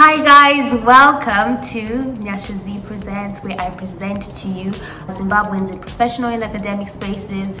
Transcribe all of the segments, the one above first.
Hi guys, welcome to Nyasha Z Presents, where I present to you Zimbabweans in professional and academic spaces.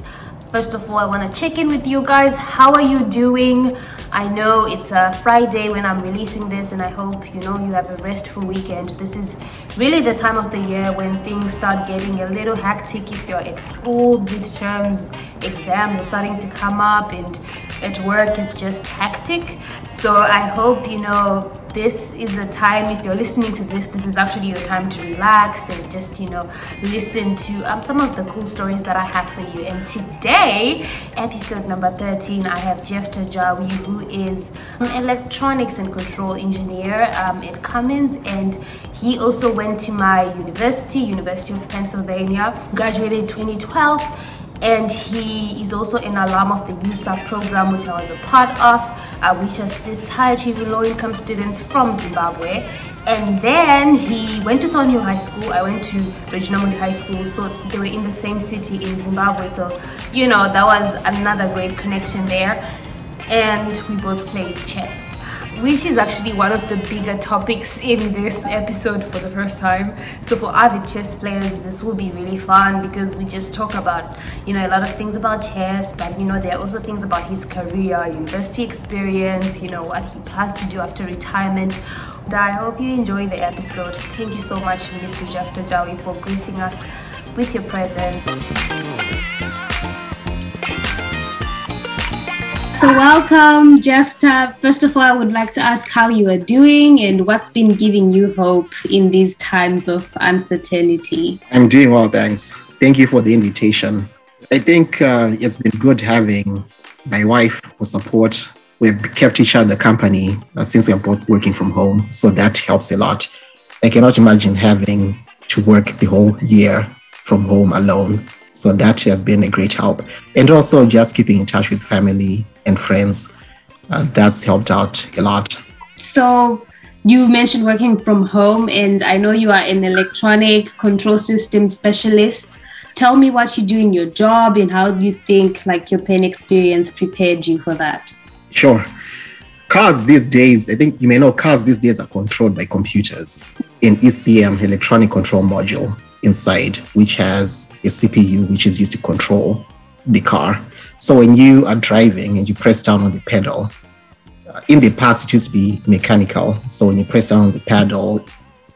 First of all, I want to check in with you guys. How are you doing? I know it's a Friday when I'm releasing this, and I hope you know you have a restful weekend. This is really the time of the year when things start getting a little hectic. If you're at school, midterms, exams are starting to come up, and at work it's just hectic. So I hope you know this is the time if you're listening to this this is actually your time to relax and just you know listen to um, some of the cool stories that i have for you and today episode number 13 i have jeff tajawi who is an electronics and control engineer um, at cummins and he also went to my university university of pennsylvania graduated 2012 and he is also an alum of the USAP program, which I was a part of, uh, which assists high achieving low income students from Zimbabwe. And then he went to Thornhill High School. I went to Regina Mundi High School, so they were in the same city in Zimbabwe. So, you know, that was another great connection there. And we both played chess which is actually one of the bigger topics in this episode for the first time. So for avid chess players, this will be really fun because we just talk about, you know, a lot of things about chess, but you know, there are also things about his career, university experience, you know, what he plans to do after retirement. I hope you enjoy the episode. Thank you so much, Mr. Jeff Tajawi, for gracing us with your presence. So, welcome, Jefta. First of all, I would like to ask how you are doing and what's been giving you hope in these times of uncertainty. I'm doing well, thanks. Thank you for the invitation. I think uh, it's been good having my wife for support. We've kept each other company uh, since we're both working from home, so that helps a lot. I cannot imagine having to work the whole year from home alone. So that has been a great help. And also just keeping in touch with family and friends. Uh, that's helped out a lot. So you mentioned working from home, and I know you are an electronic control system specialist. Tell me what you do in your job and how do you think like your Penn experience prepared you for that. Sure. Cars these days, I think you may know cars these days are controlled by computers in ECM, electronic control module inside, which has a CPU which is used to control the car. So when you are driving and you press down on the pedal, uh, in the past it used to be mechanical. So when you press down on the pedal,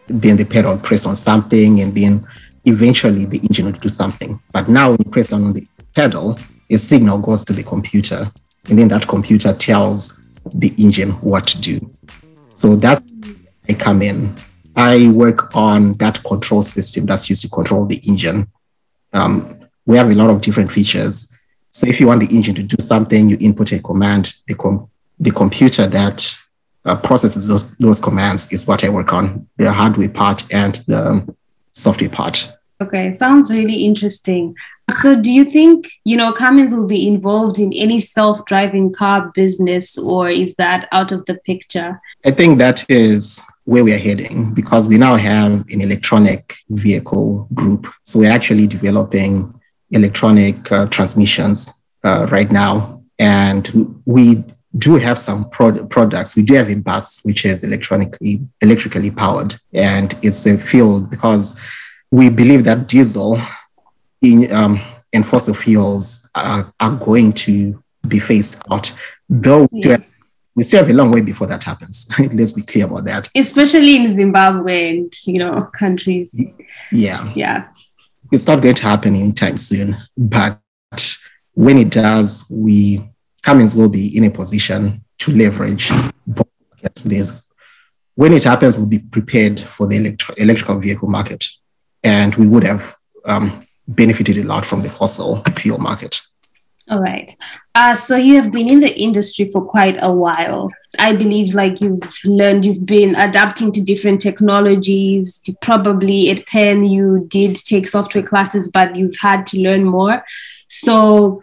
then the pedal press on something, and then eventually the engine would do something. But now when you press down on the pedal, a signal goes to the computer, and then that computer tells the engine what to do. So that's I come in I work on that control system that's used to control the engine. Um, we have a lot of different features. So if you want the engine to do something, you input a command. The, com- the computer that uh, processes those, those commands is what I work on, the hardware part and the software part. Okay, sounds really interesting. So, do you think you know Cummins will be involved in any self-driving car business, or is that out of the picture? I think that is where we are heading because we now have an electronic vehicle group. So we're actually developing electronic uh, transmissions uh, right now. And we do have some pro- products. We do have a bus which is electronically electrically powered, and it's a field because we believe that diesel in, um, and fossil fuels are, are going to be phased out. Though yeah we still have a long way before that happens. Let's be clear about that. Especially in Zimbabwe and you know countries. Yeah. Yeah. It's not going to happen anytime soon. But when it does, we Cummins will be in a position to leverage this. When it happens, we'll be prepared for the electro- electrical vehicle market. And we would have um, benefited a lot from the fossil fuel market. All right. Uh, so you have been in the industry for quite a while. I believe like you've learned, you've been adapting to different technologies. You probably at Penn, you did take software classes, but you've had to learn more. So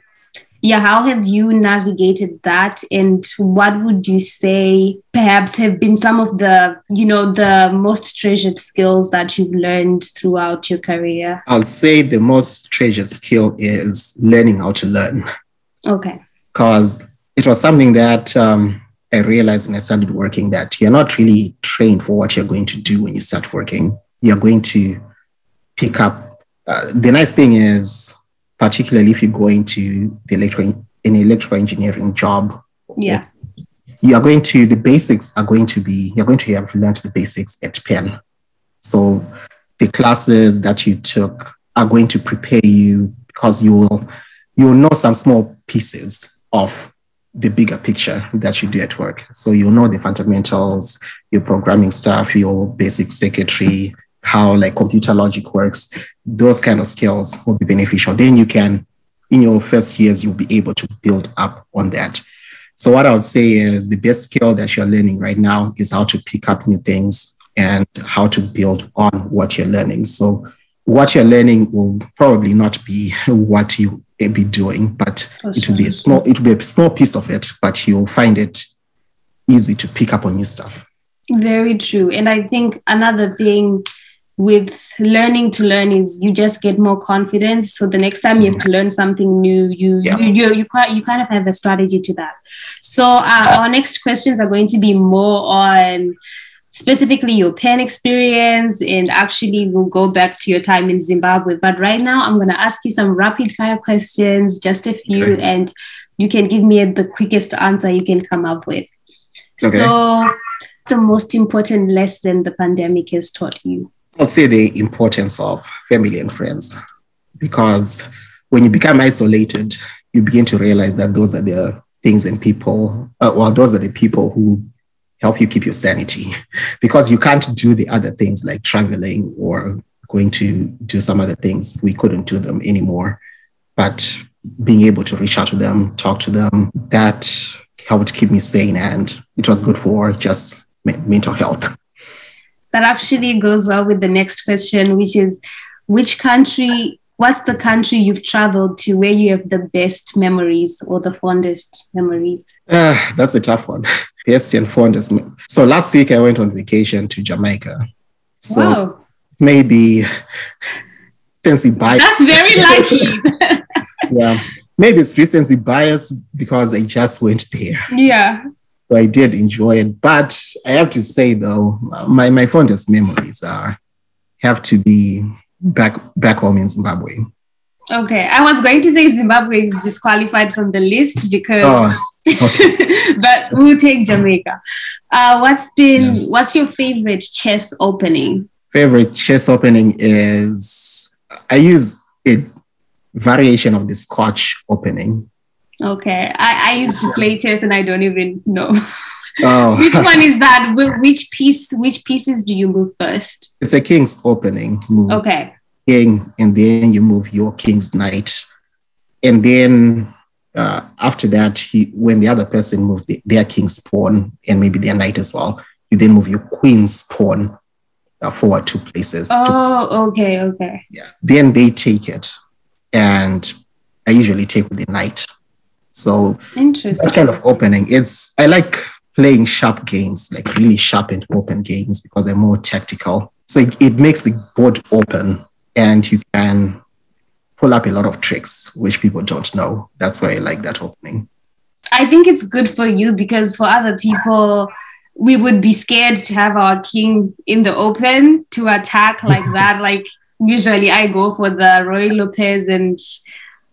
yeah, how have you navigated that? And what would you say perhaps have been some of the, you know, the most treasured skills that you've learned throughout your career? I'll say the most treasured skill is learning how to learn. Okay. Because it was something that um, I realized when I started working that you're not really trained for what you're going to do when you start working. You're going to pick up. Uh, the nice thing is, particularly if you go into the electrical, an electrical engineering job, Yeah. you are going to the basics are going to be you're going to have learned the basics at Penn. So the classes that you took are going to prepare you because you will you will know some small pieces of the bigger picture that you do at work. So you'll know the fundamentals, your programming stuff, your basic circuitry, how like computer logic works. Those kind of skills will be beneficial. Then you can, in your first years, you'll be able to build up on that. So what I would say is the best skill that you're learning right now is how to pick up new things and how to build on what you're learning. So what you're learning will probably not be what you be doing, but it will be a small it will be a small piece of it, but you'll find it easy to pick up on new stuff. Very true. And I think another thing with learning to learn is you just get more confidence. So the next time you have to learn something new, you Yeah. you you you, quite, you kind of have a strategy to that. So uh, our next questions are going to be more on specifically your Penn experience and actually we'll go back to your time in Zimbabwe. But right now I'm going to ask you some rapid fire questions, just a few, Okay. and you can give me the quickest answer you can come up with. Okay. So the most important lesson the pandemic has taught you? I'd say the importance of family and friends because when you become isolated, you begin to realize that those are the things and people, uh, well, those are the people who help you keep your sanity because you can't do the other things like traveling or going to do some other things. We couldn't do them anymore. But being able to reach out to them, talk to them, that helped keep me sane and it was good for just mental health. That actually goes well with the next question, which is which country, what's the country you've traveled to where you have the best memories or the fondest memories? Uh, that's a tough one. Yes, and fondest. So last week I went on vacation to Jamaica. So wow, maybe recency bias. that's very lucky. yeah, maybe it's recency bias because I just went there. yeah. So I did enjoy it. But I have to say though, my, my fondest memories are have to be back back home in Zimbabwe. Okay. I was going to say Zimbabwe is disqualified from the list because Oh, okay. but we'll take Jamaica. Uh, what's been what's your favorite chess opening? favorite chess opening is I use a variation of the Scotch opening. Okay. I, I used to play chess and I don't even know. Oh, which one is that? Wh- Which piece which pieces do you move first? it's a king's opening move. Okay. King, and then you move your king's knight, and then uh, after that, he, when the other person moves the, their king's pawn and maybe their knight as well, you then move your queen's pawn uh, forward two places. to- Oh, okay, okay. yeah. Then they take it, and I usually take with the knight. So Interesting. that kind of opening. It's I like playing sharp games, like really sharp and open games because they're more tactical. So it, it makes the board open and you can pull up a lot of tricks which people don't know. That's why I like that opening. I think it's good for you because for other people, we would be scared to have our king in the open to attack like that. Like usually I go for the Ruy Lopez and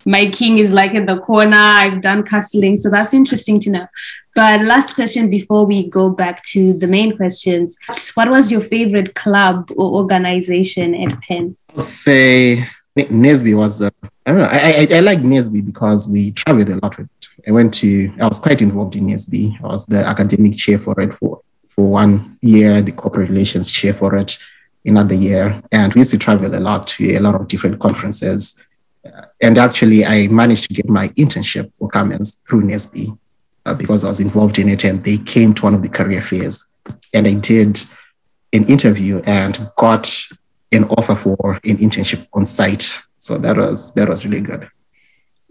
my king is like in the corner. I've done castling. So that's interesting to know. But last question before we go back to the main questions. What was your favorite club or organization at Penn? I'll say NSBE was, uh, I don't know, I, I, I like NSBE because we traveled a lot with I went to, I was quite involved in NSBE. I was the academic chair for it for, for one year, the corporate relations chair for it another year. And we used to travel a lot to a lot of different conferences. And actually, I managed to get my internship for Cummins through NSBE uh, because I was involved in it. And they came to one of the career fairs. And I did an interview and got an offer for an internship on site. So that was that was really good.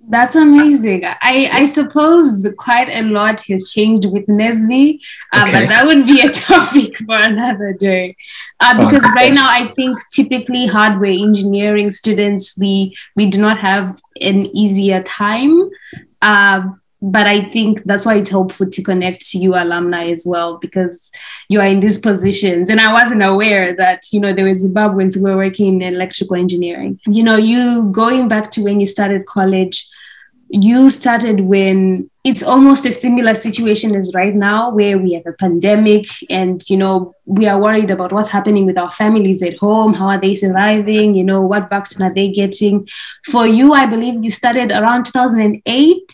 That's amazing. I, I suppose quite a lot has changed with NSBE, uh, Okay. but that would be a topic for another day. Uh, Oh, because that's right now, I think typically hardware engineering students we we do not have an easier time. Uh, but I think that's why it's helpful to connect to you alumni as well because you are in these positions. And I wasn't aware that, you know, there were Zimbabweans who were working in electrical engineering. You know, you going back to when you started college, you started when it's almost a similar situation as right now where we have a pandemic and you know we are worried about what's happening with our families at home how are they surviving you know what vaccine are they getting for you i believe you started around 2008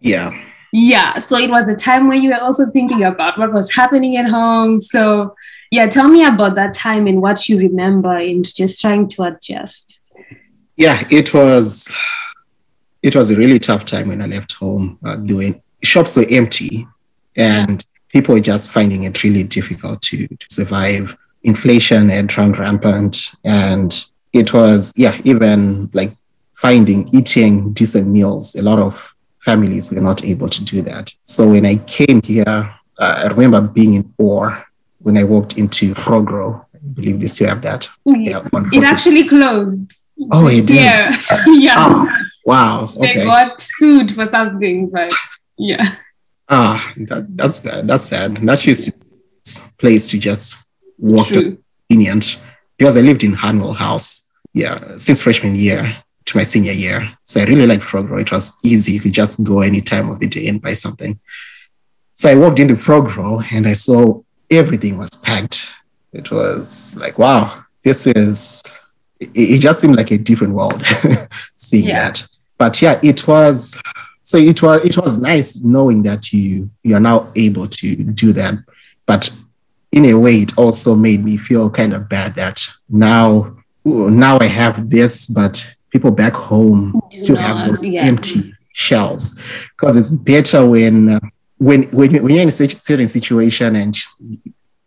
yeah yeah so it was a time where you were also thinking about what was happening at home so yeah tell me about that time and what you remember and just trying to adjust yeah it was it was a really tough time when I left home. Uh, doing shops were empty, and people were just finding it really difficult to, to survive. Inflation had run rampant, and it was yeah, even like finding eating decent meals. A lot of families were not able to do that. So when I came here, uh, I remember being in awe when I walked into Frogro. I believe they still have that. Yeah, it actually closed. Oh, it did. Yeah, yeah. Oh, wow. Okay. They got sued for something, but yeah. Ah, that, that's that's sad. That's just place to just walk True. convenient because I lived in Harnwell House, yeah, since freshman year to my senior year. So I really liked Frogro. It was easy to just go any time of the day and buy something. So I walked into Frogro and I saw everything was packed. It was like, wow, this is it, it just seemed like a different world seeing yeah. that. But yeah, it was so it was it was nice knowing that you you are now able to do that. But in a way, it also made me feel kind of bad that now now I have this, but people back home still have those yeah. empty shelves because it's better when uh, when when when you're in a certain situation and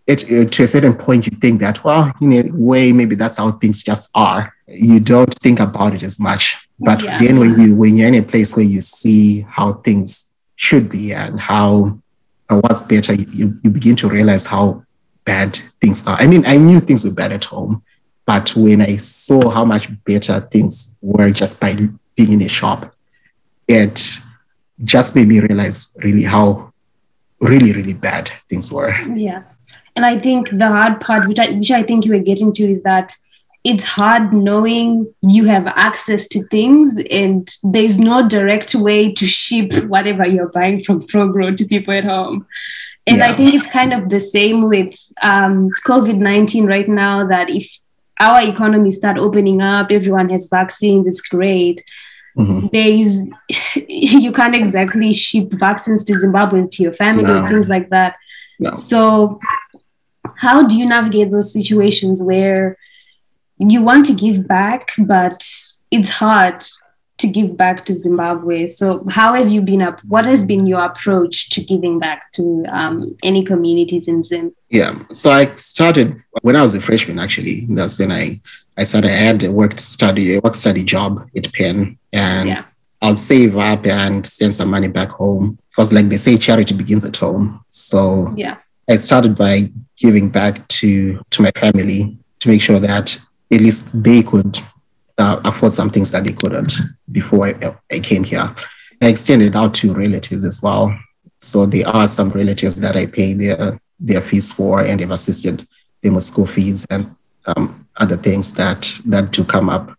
it, it, to a certain point, you think that, well, in a way, maybe that's how things just are. You don't think about it as much. But yeah. then when you when you're in a place where you see how things should be and how and what's better, you, you begin to realize how bad things are. I mean, I knew things were bad at home, but when I saw how much better things were just by being in a shop, it just made me realize really how really, really bad things were. Yeah. And I think the hard part, which I, which I think you were getting to, is that it's hard knowing you have access to things and there's no direct way to ship whatever you're buying from Frogro to people at home. And yeah. I think it's kind of the same with um, COVID 19 right now that if our economy start opening up, everyone has vaccines, it's great. Mm-hmm. There is, you can't exactly ship vaccines to Zimbabwe to your family no. things like that. No. So how do you navigate those situations where you want to give back, but it's hard to give back to Zimbabwe. So, how have you been up? What has been your approach to giving back to um, any communities in Zim? Yeah, so I started when I was a freshman. Actually, that's when I I started. I had a work study, a work study job at Penn, and yeah. I'll save up and send some money back home because, like they say, charity begins at home. So yeah, I started by giving back to to my family to make sure that at least they could uh, afford some things that they couldn't before I, I came here. I extended out to relatives as well. So there are some relatives that I pay their their fees for, and they've assisted them with school fees and um, other things that that do come up,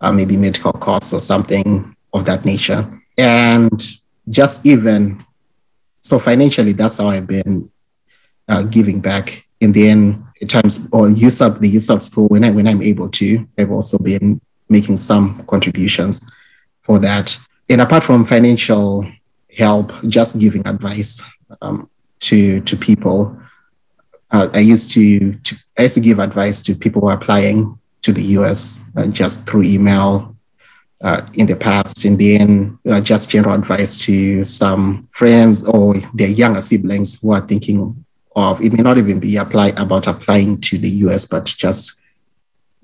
uh, maybe medical costs or something of that nature. And just even so, financially, that's how I've been uh, giving back. And then at times or use up the use of school when I when I'm able to. I've also been making some contributions for that. And apart from financial help, just giving advice um, to to people. Uh, I used to, to, I used to give advice to people who are applying to the US uh, just through email uh, in the past, and then uh, just general advice to some friends or their younger siblings who are thinking of it may not even be apply about applying to the US, but just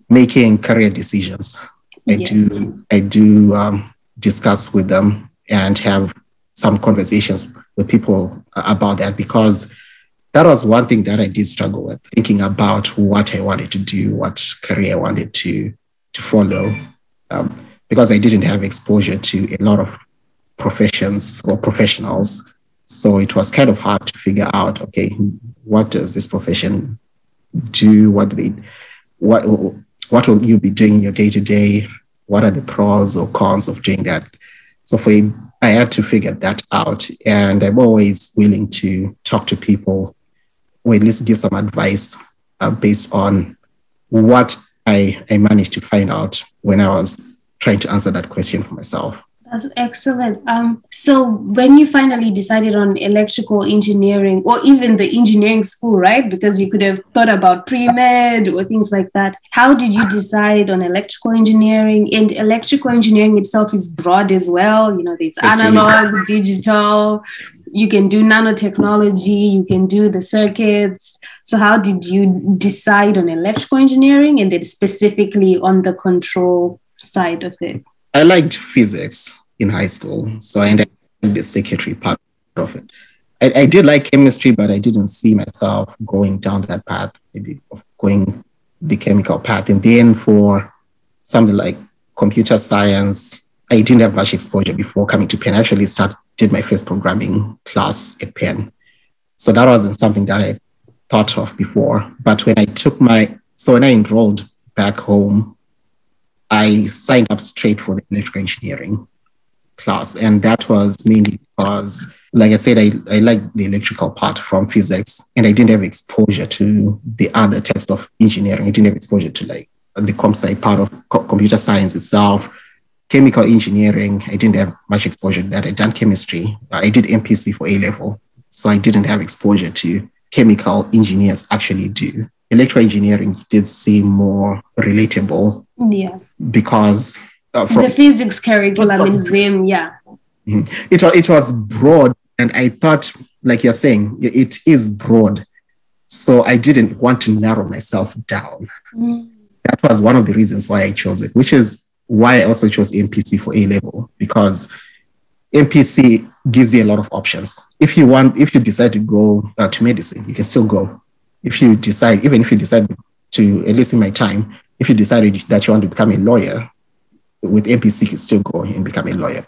making career decisions. I yes. do I do um, discuss with them and have some conversations with people about that because that was one thing that I did struggle with thinking about what I wanted to do, what career I wanted to to follow, um, because I didn't have exposure to a lot of professions or professionals. So it was kind of hard to figure out, okay, what does this profession do? What do they, what, what will you be doing in your day to day? What are the pros or cons of doing that? So for I had to figure that out, and I'm always willing to talk to people or at least give some advice uh, based on what I, I managed to find out when I was trying to answer that question for myself. That's excellent. Um, so when you finally decided on electrical engineering or even the engineering school, right? Because you could have thought about pre-med or things like that. How did you decide on electrical engineering? And electrical engineering itself is broad as well. You know, there's it's analog, really digital, you can do nanotechnology, you can do the circuits. So how did you decide on electrical engineering and then specifically on the control side of it? I liked physics in high school, so I ended up the secretary part of it. I, I, did like chemistry, but I didn't see myself going down that path, maybe of going the chemical path. And then for something like computer science, I didn't have much exposure before coming to Penn. I actually started did my first programming class at Penn. So that wasn't something that I thought of before. But when I took my, so when I enrolled back home I signed up straight for the electrical engineering class. And that was mainly because, like I said, I, I liked the electrical part from physics and I didn't have exposure to the other types of engineering. I didn't have exposure to like the comp part of co- computer science itself. Chemical engineering, I didn't have much exposure to that. I done chemistry. I did MPC for A level. So I didn't have exposure to chemical engineers actually do. Electrical engineering did seem more relatable yeah. Because uh, from, the physics curriculum in Zim, yeah. Mm-hmm. It, it was broad. And I thought, like you're saying, it is broad. So I didn't want to narrow myself down. Mm. That was one of the reasons why I chose it, which is why I also chose MPC for A level, because MPC gives you a lot of options. If you want, if you decide to go uh, to medicine, you can still go. If you decide, even if you decide to, at least in my time, if you decided that you want to become a lawyer, with MPC, you still go and become a lawyer.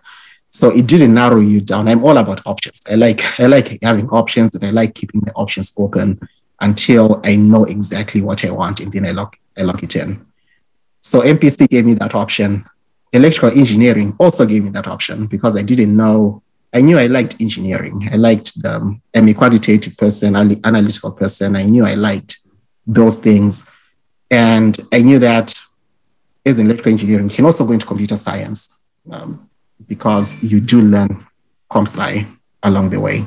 So it didn't narrow you down. I'm all about options. I like I like having options and I like keeping my options open until I know exactly what I want and then I lock I lock it in. So MPC gave me that option. Electrical engineering also gave me that option because I didn't know. I knew I liked engineering. I liked the, I'm a quantitative person, analytical person. I knew I liked those things. And I knew that as an electrical engineering, you can also go into computer science um, because you do learn comp sci along the way.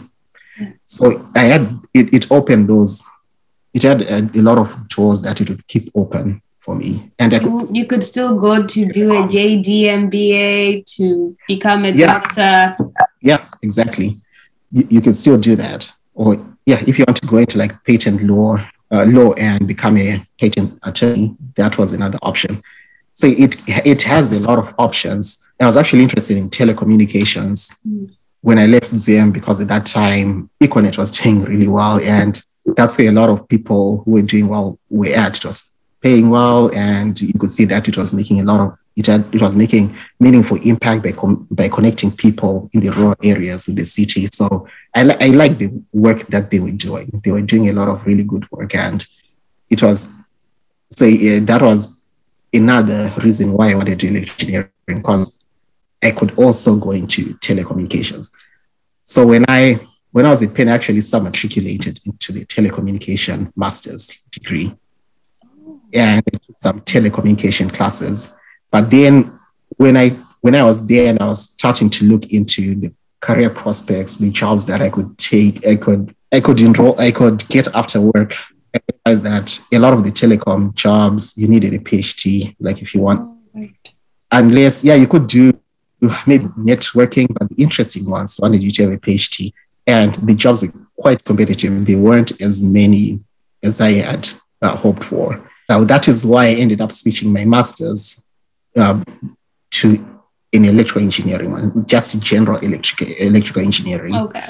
So I had it, it opened those, it had a, a, lot of doors that it would keep open for me. And I could, you could still go to do a JD MBA to become a yeah. doctor. Yeah, exactly. You, you can still do that. Or yeah, if you want to go into like patent law uh, law and become a patent attorney. That was another option. So it it has a lot of options. I was actually interested in telecommunications mm. when I left ZM because at that time Econet was doing really well, and that's where a lot of people who were doing well were at. It was paying well, and you could see that it was making a lot of it, had, it was making meaningful impact by, com- by connecting people in the rural areas with the city. So I, li- I like the work that they were doing. They were doing a lot of really good work. And it was, so that was another reason why I wanted to do engineering because I could also go into telecommunications. So when I when I was at Penn, I actually sub-matriculated into the telecommunication master's degree. And I took some telecommunication classes but then when I when I was there and I was starting to look into the career prospects, the jobs that I could take, I could I could enroll, I could get after work. I realized that a lot of the telecom jobs you needed a PhD, like if you want, right. unless yeah, you could do maybe networking, but the interesting ones wanted you to have a PhD, and the jobs are quite competitive. They weren't as many as I had uh, hoped for. Now that is why I ended up switching my masters um, to in electrical engineering, just general electrical electrical engineering. Okay.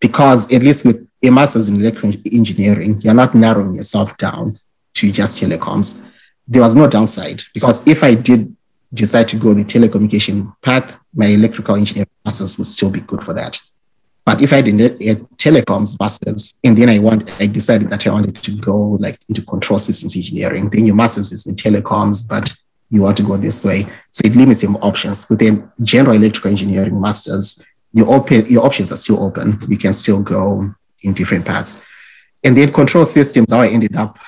Because at least with a master's in electrical engineering, you're not narrowing yourself down to just telecoms. There was no downside because if I did decide to go the telecommunication path, my electrical engineering masters would still be good for that. But if I didn't get uh, telecoms masters, and then I want, I decided that I wanted to go like into control systems engineering. Then your masters is in telecoms, but you want to go this way. So it limits your options. With a general electrical engineering masters, your open your options are still open. You can still go in different paths. And then control systems, how I ended up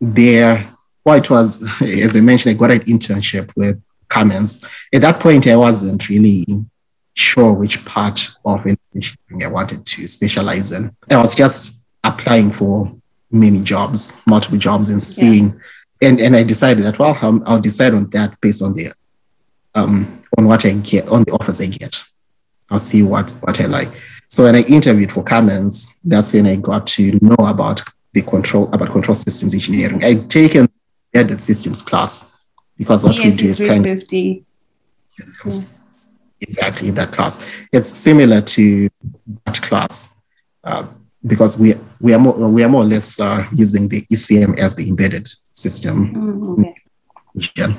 there. Well, it was, as I mentioned, I got an internship with Cummins. At that point, I wasn't really sure which part of engineering I wanted to specialize in. I was just applying for many jobs, multiple jobs, and seeing. Yeah. And, and I decided that well, um, I'll decide on that based on the um, on what I get, on the offers I get. I'll see what what I like. So when I interviewed for Cummins, that's when I got to know about the control about control systems engineering. I'd taken embedded systems class because what we do is kind of systems. Yeah exactly that class. It's similar to that class uh, because we we are more we are more or less uh, using the ECM as the embedded system. Mm, okay.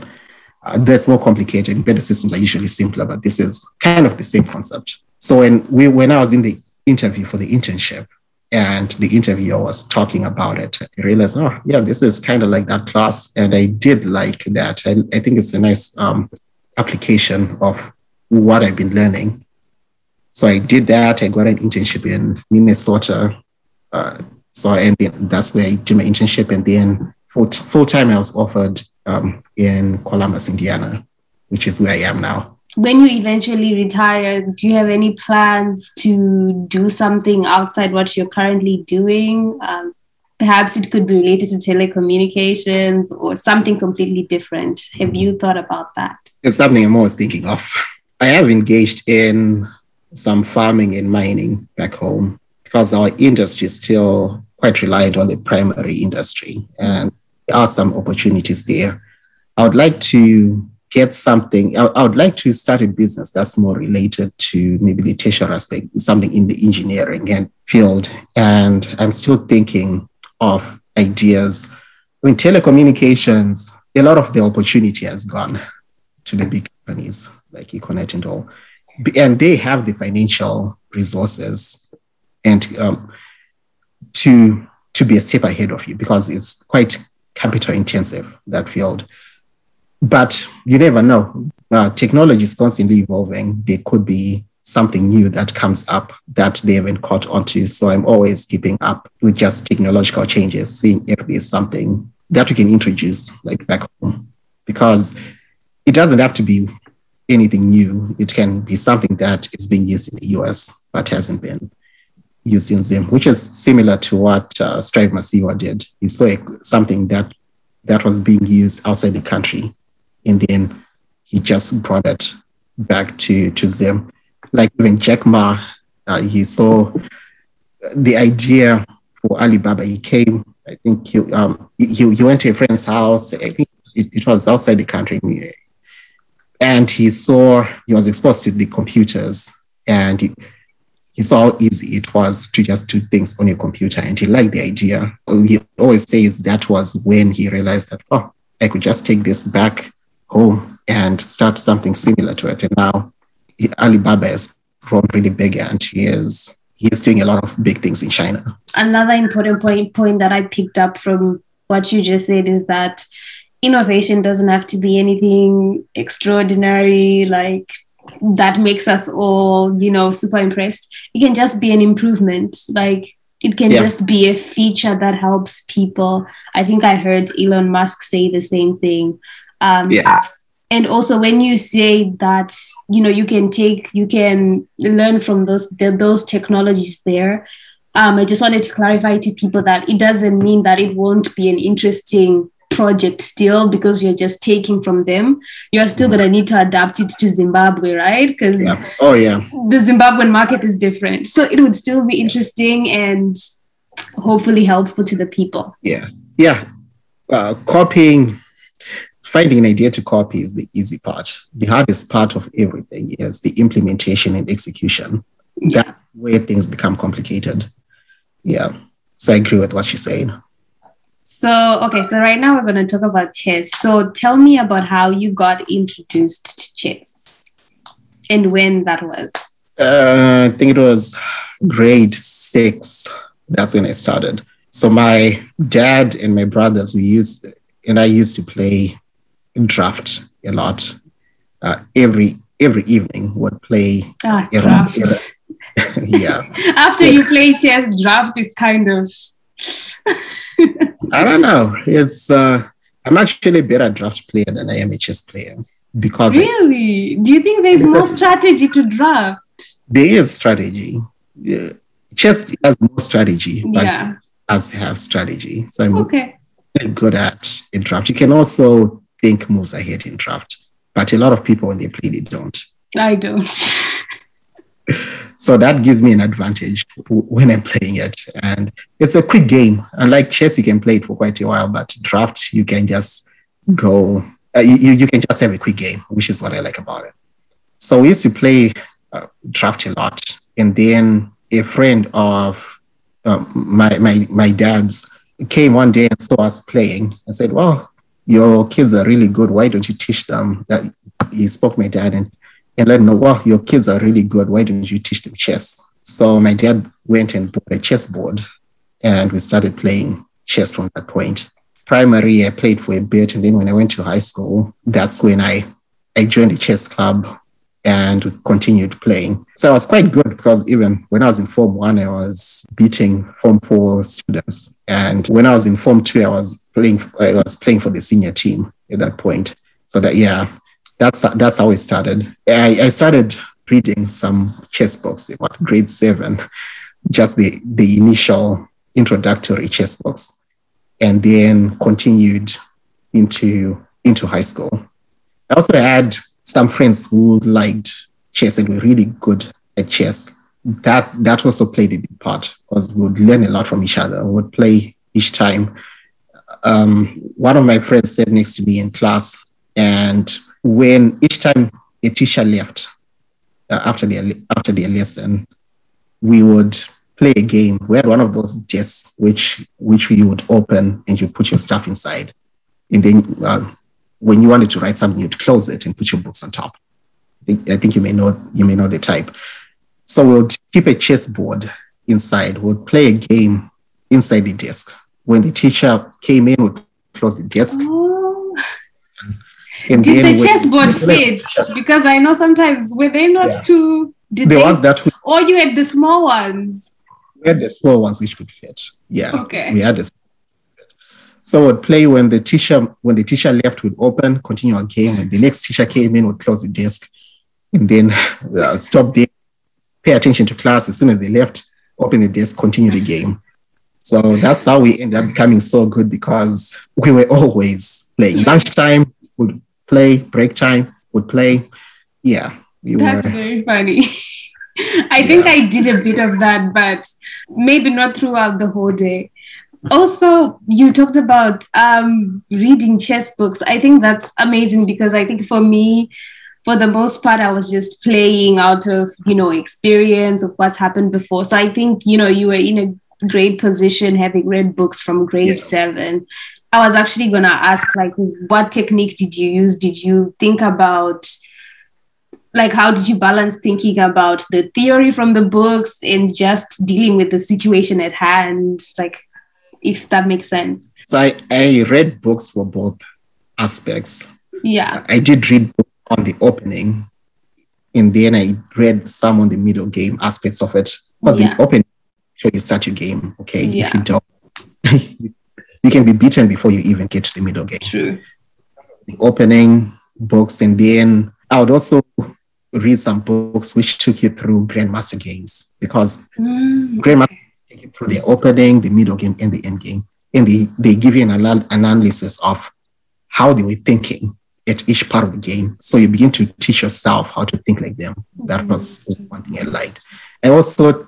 Uh, that's more complicated. Embedded systems are usually simpler, but this is kind of the same concept. So when we when I was in the interview for the internship, and the interviewer was talking about it, I realized, oh yeah, this is kind of like that class, and I did like that. I, I think it's a nice um, application of what I've been learning. So I did that. I got an internship in Minnesota. Uh, so and that's where I did my internship. And then full, full time, I was offered um, in Columbus, Indiana, which is where I am now. When you eventually retire, do you have any plans to do something outside what you're currently doing? Um, perhaps it could be related to telecommunications or something completely different. Have you thought about that? It's something I'm always thinking of. I have engaged in some farming and mining back home because our industry is still quite reliant on the primary industry and there are some opportunities there. I would like to get something, I, would like to start a business that's more related to maybe the tertiary aspect, something in the engineering and field. And I'm still thinking of ideas. I mean, telecommunications, a lot of the opportunity has gone to the big companies like Econet and all. And they have the financial resources and um, to to be a step ahead of you because it's quite capital intensive that field. But you never know. Uh, technology is constantly evolving. There could be something new that comes up that they haven't caught onto. So I'm always keeping up with just technological changes, seeing if there's something that we can introduce like back home. Because it doesn't have to be anything new. It can be something that is being used in the US but hasn't been used in Zim, which is similar to what uh, Strive Masiyiwa did. He saw something that that was being used outside the country, and then he just brought it back to to Zim. Like even Jack Ma, uh, he saw the idea for Alibaba. He came, I think he, um, he, he went to a friend's house. I think it, it was outside the country and he saw he was exposed to the computers and he, he saw how easy it was to just do things on your computer. And he liked the idea. He always says that was when he realized that oh i could just take this back home and start something similar to it. And now alibaba has grown really big and he is he's doing a lot of big things in china. Another important point point that i picked up from what you just said is that innovation doesn't have to be anything extraordinary like that makes us all you know super impressed. It can just be an improvement. Like it can yeah. just be a feature that helps people. I think i heard elon musk say the same thing. Um, yeah. and also when you say that you know you can take you can learn from those the, those technologies there um, i just wanted to clarify to people that it doesn't mean that it won't be an interesting project still because you're just taking from them you're still going to need to adapt it to zimbabwe right? Because yeah. oh yeah. the zimbabwean market is different. So it would still be interesting and hopefully helpful to the people. Yeah. Yeah. Uh, copying finding an idea to copy is the easy part. The hardest part of everything is the implementation and execution. Yeah. that's where things become complicated. Yeah. So i agree with what you're saying So, okay, so right now we're going to talk about chess. So, tell me about how you got introduced to chess and when that was. Uh, I think it was grade six. That's when I started. So, my dad and my brothers, we used, and I used to play draft a lot. Uh, every every evening would play ah, draft. yeah. After you play chess, draft is kind of I don't know. It's uh, I'm actually a better draft player than I am a chess player because really. I, Do you think there's more a, strategy to draft? There is strategy. Yeah. Chess has more strategy, but yeah. does have strategy. So I'm okay. good at a draft. You can also think moves ahead in draft, but a lot of people when they play, they don't. I don't. So that gives me an advantage when I'm playing it. And it's a quick game. Unlike chess, you can play it for quite a while, but draft, you can just go, uh, you, you can just have a quick game, which is what I like about it. So we used to play uh, draft a lot. And then a friend of uh, my, my, my dad's came one day and saw us playing and said, well, your kids are really good. Why don't you teach them? That he spoke my dad and and let them know, well, your kids are really good. Why don't you teach them chess? So my dad went and bought a chessboard and we started playing chess from that point. Primary, I played for a bit. And then when I went to high school, that's when I, I joined a chess club and continued playing. So I was quite good because even when I was in Form 1, I was beating Form 4 students. And when I was in Form 2, I was playing, I was playing for the senior team at that point. So that, yeah, that's that's how it started. I, I started reading some chess books about grade seven, just the the initial introductory chess books, and then continued into into high school. I also had some friends who liked chess and were really good at chess. That that also played a big part because we would learn a lot from each other. We would play each time. Um, one of my friends sat next to me in class, and when each time a teacher left uh, after their after their lesson, we would play a game. We had one of those desks which which we would open and you put your stuff inside, and then uh, when you wanted to write something, you'd close it and put your books on top. I think, I think you may know you may know the type. So we'll keep a chessboard inside. We'll play a game inside the desk. When the teacher came in, we'd close the desk. Oh did the chessboard fit? Because I know sometimes were they not yeah. too? Did the they, ones that or you had the small ones. We had the small ones which could fit. Yeah. Okay. We had this. So we'd play when the teacher when the teacher left, would open, continue our game, and the next teacher came in, would close the desk, and then uh, stop there, pay attention to class. As soon as they left, open the desk, continue the game. So that's how we ended up becoming so good because we were always playing. Lunchtime would play, break time, would play. Yeah. That's were. very funny. I yeah. think I did a bit of that, but maybe not throughout the whole day. Also, you talked about um, reading chess books. I think that's amazing because I think for me, for the most part, I was just playing out of, you know, experience of what's happened before. So I think, you know, you were in a great position having read books from grade yeah. seven I was actually gonna ask like what technique did you use? Did you think about like how did you balance thinking about the theory from the books and just dealing with the situation at hand? Like if that makes sense. So I, I read books for both aspects. Yeah. I did read on the opening and then I read some on the middle game aspects of it. Because yeah. the opening show you start your game. Okay. Yeah. If you don't you can be beaten before you even get to the middle game. True. The opening books, and then I would also read some books which took you through Grandmaster games because mm. Grandmaster take you through the opening, the middle game, and the end game. And they, they give you an analysis of how they were thinking at each part of the game. So you begin to teach yourself how to think like them. That was one thing I liked. I also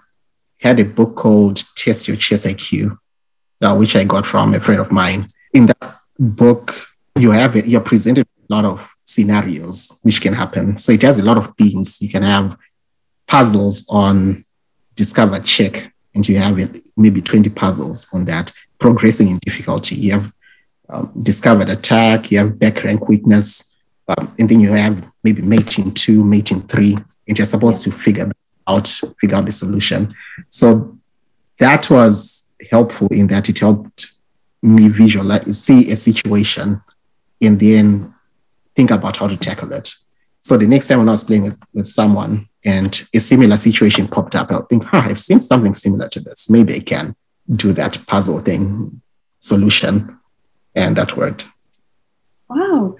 had a book called Test Your Chess IQ uh, which I got from a friend of mine. In that book, you have it, you're presented a lot of scenarios which can happen. So it has a lot of themes. You can have puzzles on discover check, and you have it, maybe 20 puzzles on that. progressing in difficulty. You have um, discovered attack, you have back rank weakness, um, and then you have maybe mating two, mating three, and you're supposed to figure out, figure out the solution. So that was helpful in that it helped me visualize, see a situation, and then think about how to tackle it. So the next time when I was playing with, with someone and a similar situation popped up, I'll think, huh, I've seen something similar to this. Maybe I can do that puzzle thing solution. And that worked. Wow.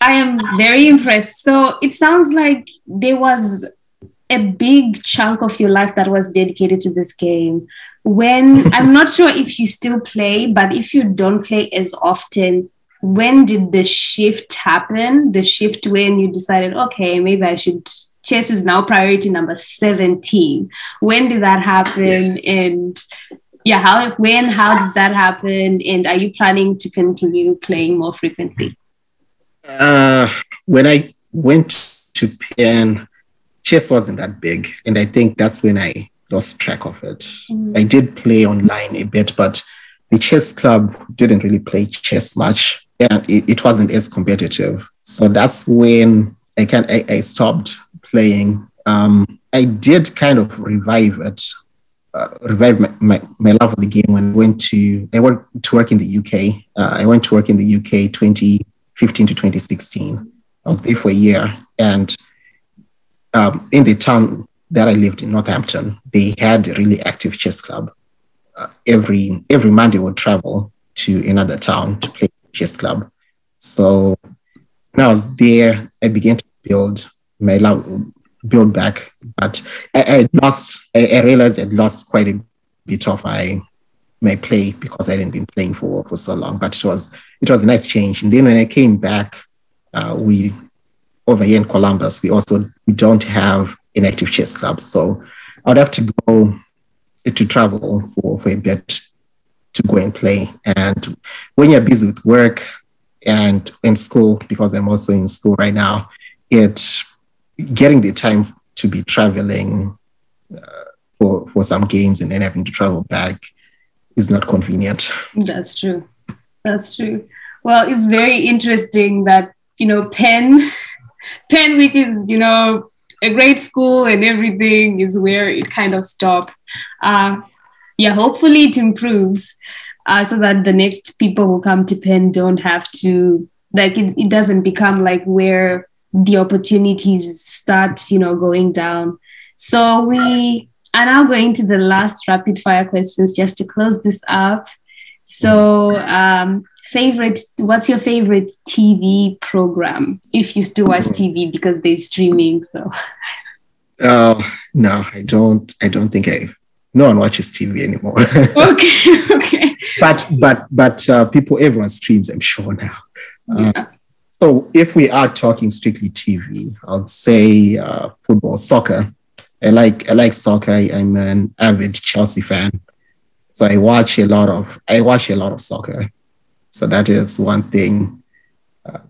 I am very impressed. So it sounds like there was a big chunk of your life that was dedicated to this game. When I'm not sure if you still play, but if you don't play as often, when did the shift happen? The shift when you decided, okay, maybe I should chess is now priority number 17. When did that happen? Yes. And yeah, how when how did that happen? And are you planning to continue playing more frequently? Uh when I went to Penn, chess wasn't that big. And I think that's when I lost track of it. Mm. I did play online a bit, but the chess club didn't really play chess much and it, it wasn't as competitive. So that's when I can I, I stopped playing. Um, I did kind of revive it, uh, revive my, my, my, love of the game when I went to I went to work in the UK. Uh, I went to work in the UK 2015 to 2016. I was there for a year, and um, in the town that I lived in, Northampton, they had a really active chess club. Uh, every every Monday, would travel to another town to play chess club. So when I was there, I began to build my love, build back. But I, I lost, I, I, realized I'd lost quite a bit of my my play because I hadn't been playing for for so long. But it was it was a nice change. And then when I came back, uh, we over here in Columbus, we also we don't have an active chess club. So I'd have to go to travel for, for a bit to go and play. And when you're busy with work and in school, because I'm also in school right now, it's getting the time to be traveling uh, for for some games and then having to travel back is not convenient. That's true. That's true. Well, it's very interesting that you know Penn, Penn, which is you know a great school and everything, is where it kind of stopped. Uh, yeah, hopefully it improves uh, so that the next people who come to Penn don't have to like it, it doesn't become like where the opportunities start, you know, going down. So we are now going to the last rapid fire questions just to close this up. So um, favorite what's your favorite tv program if you still watch tv because they're streaming so oh no i don't i don't think i no one watches TV anymore. okay, okay. But but but uh, people, everyone streams. I'm sure now. Uh, yeah. So if we are talking strictly TV, I'd say uh, football, soccer. I like I like soccer. I'm an avid Chelsea fan, so I watch a lot of I watch a lot of soccer. So that is one thing. Uh,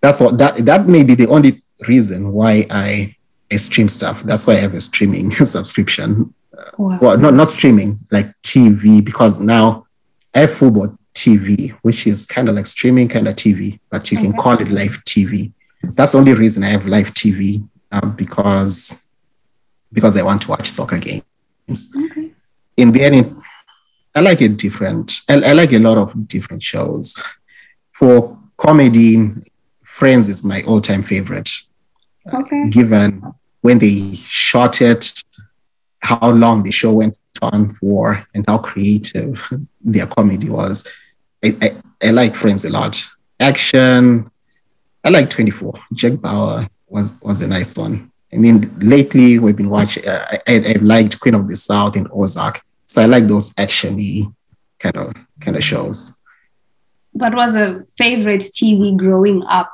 that's what that that may be the only reason why I, I stream stuff. That's why I have a streaming subscription wow. well, not not streaming, like TV, because now I have football TV, which is kind of like streaming kind of TV, but you can call it live TV. That's the only reason I have live TV um, because because I want to watch soccer games. Okay. In the end, I like it different. I, I like a lot of different shows. For comedy, Friends is my all-time favorite. Okay. Uh, given when they shot it, how long the show went on for and how creative their comedy was. I, I, I like Friends a lot. Action, I like 24. Jack Bauer was was a nice one. I mean, lately we've been watching. Uh, I, I liked Queen of the South and Ozark, so I like those actiony kind of kind of shows. What was a favorite TV growing up?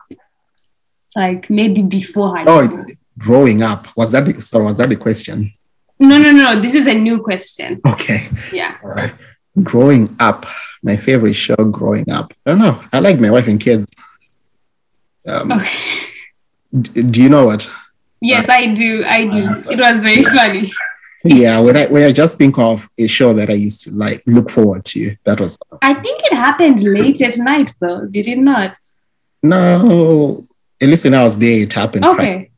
Like maybe before high oh, school. Oh, growing up was that? The, sorry, was that the question? No, no, no. This is a new question. Okay. Yeah. All right. Growing up, my favorite show growing up. I don't know. I like my wife and kids. Um, okay. D- do you know what? Yes, uh, I do. I do. Uh, so, it was very funny. Yeah, when I when I just think of a show that I used to like look forward to, that was. I think it happened late at night, though. Did it not? No, at least when I was there, it happened. Okay.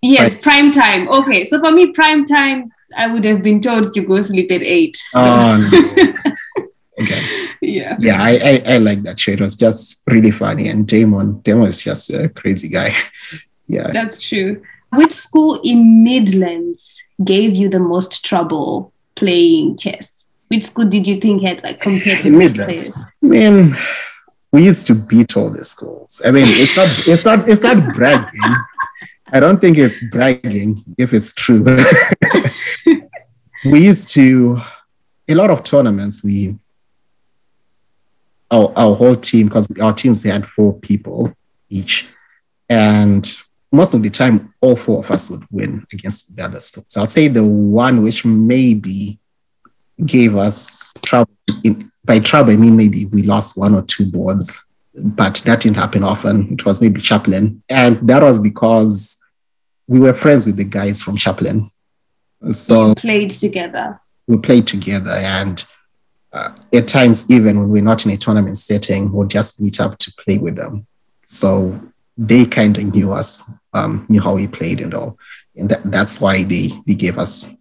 Yes, prime time. Okay, so for me, prime time, I would have been told to go sleep at eight. So. Oh, no. okay. Yeah. Yeah, I, I I like that show. It was just really funny, and Damon Damon is just a crazy guy. yeah, That's true. Which school in Midlands gave you the most trouble playing chess? Which school did you think had like competitive players? I mean, we used to beat all the schools. I mean, it's not it's not it's not bragging. I don't think it's bragging if it's true. we used to a lot of tournaments. We our, our whole team because our teams they had four people each, and most of the time, all four of us would win against the other. So I'll say the one which maybe gave us trouble. In, by trouble, I mean maybe we lost one or two boards, but that didn't happen often. It was maybe Chaplin, and that was because we were friends with the guys from Chaplin. So we Played together. we played together and uh, at times even when we're not in a tournament setting we'll just meet up to play with them so they kind of knew us um, knew how we played and all and that, that's why they, they gave us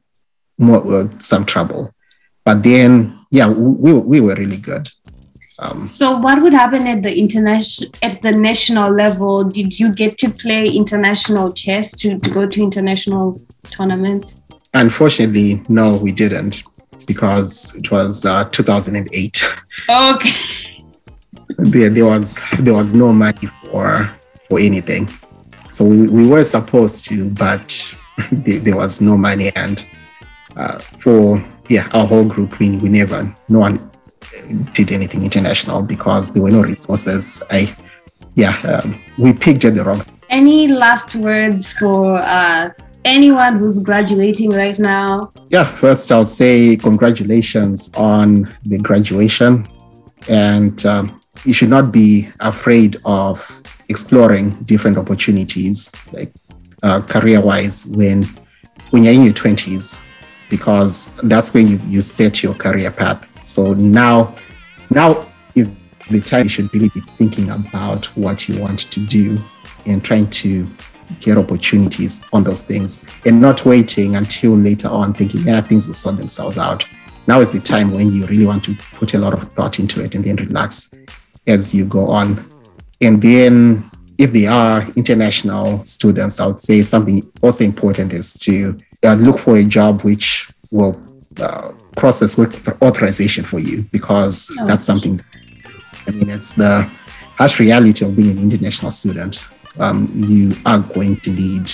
more uh, some trouble but then yeah we, we were really good um, So what would happen at the international at the national level? Did you get to play international chess to, to go to international tournaments? unfortunately no we didn't because it was uh, 2008 Okay. there, there was there was no money for for anything so we, we were supposed to but there, there was no money and uh, for yeah our whole group we, we never no one did anything international because there were no resources i yeah um, we picked at the wrong Any last words for uh, anyone who's graduating right now? yeah first i'll say congratulations on the graduation and um, you should not be afraid of exploring different opportunities like uh, career wise when when you're in your 20s because that's when you, you set your career path so now now is the time you should really be thinking about what you want to do and trying to get opportunities on those things and not waiting until later on thinking, yeah, things will sort themselves out. Now is the time when you really want to put a lot of thought into it and then relax as you go on. And then if they are international students, I would say something also important is to uh, look for a job which will uh, process work authorization for you because Oh. that's something, I mean, it's the harsh reality of being an international student um, you are going to need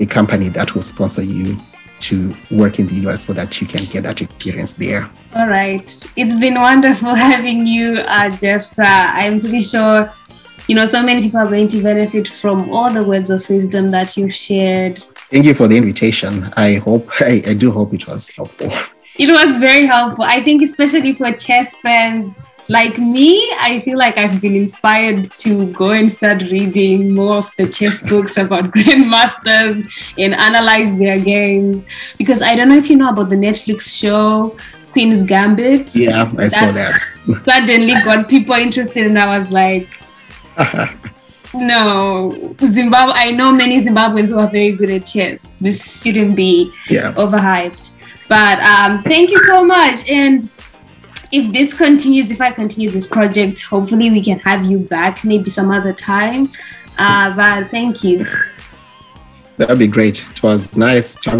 a company that will sponsor you to work in the US so that you can get that experience there. All right. It's been wonderful having you, uh, Jeff. Uh, I'm pretty sure, you know, so many people are going to benefit from all the words of wisdom that you've shared. Thank you for the invitation. I hope, I, I do hope it was helpful. It was very helpful. I think, especially for chess fans like me, I feel like I've been inspired to go and start reading more of the chess books about grandmasters and analyze their games. Because I don't know if you know about the Netflix show Queen's Gambit. Yeah, I saw that. Suddenly got people interested, and I was like, no, Zimbabwe. I know many Zimbabweans who are very good at chess. This shouldn't be yeah. overhyped. But um, thank you so much. And if this continues, if I continue this project, hopefully we can have you back maybe some other time. Uh, but thank you. That'd be great. It was nice talking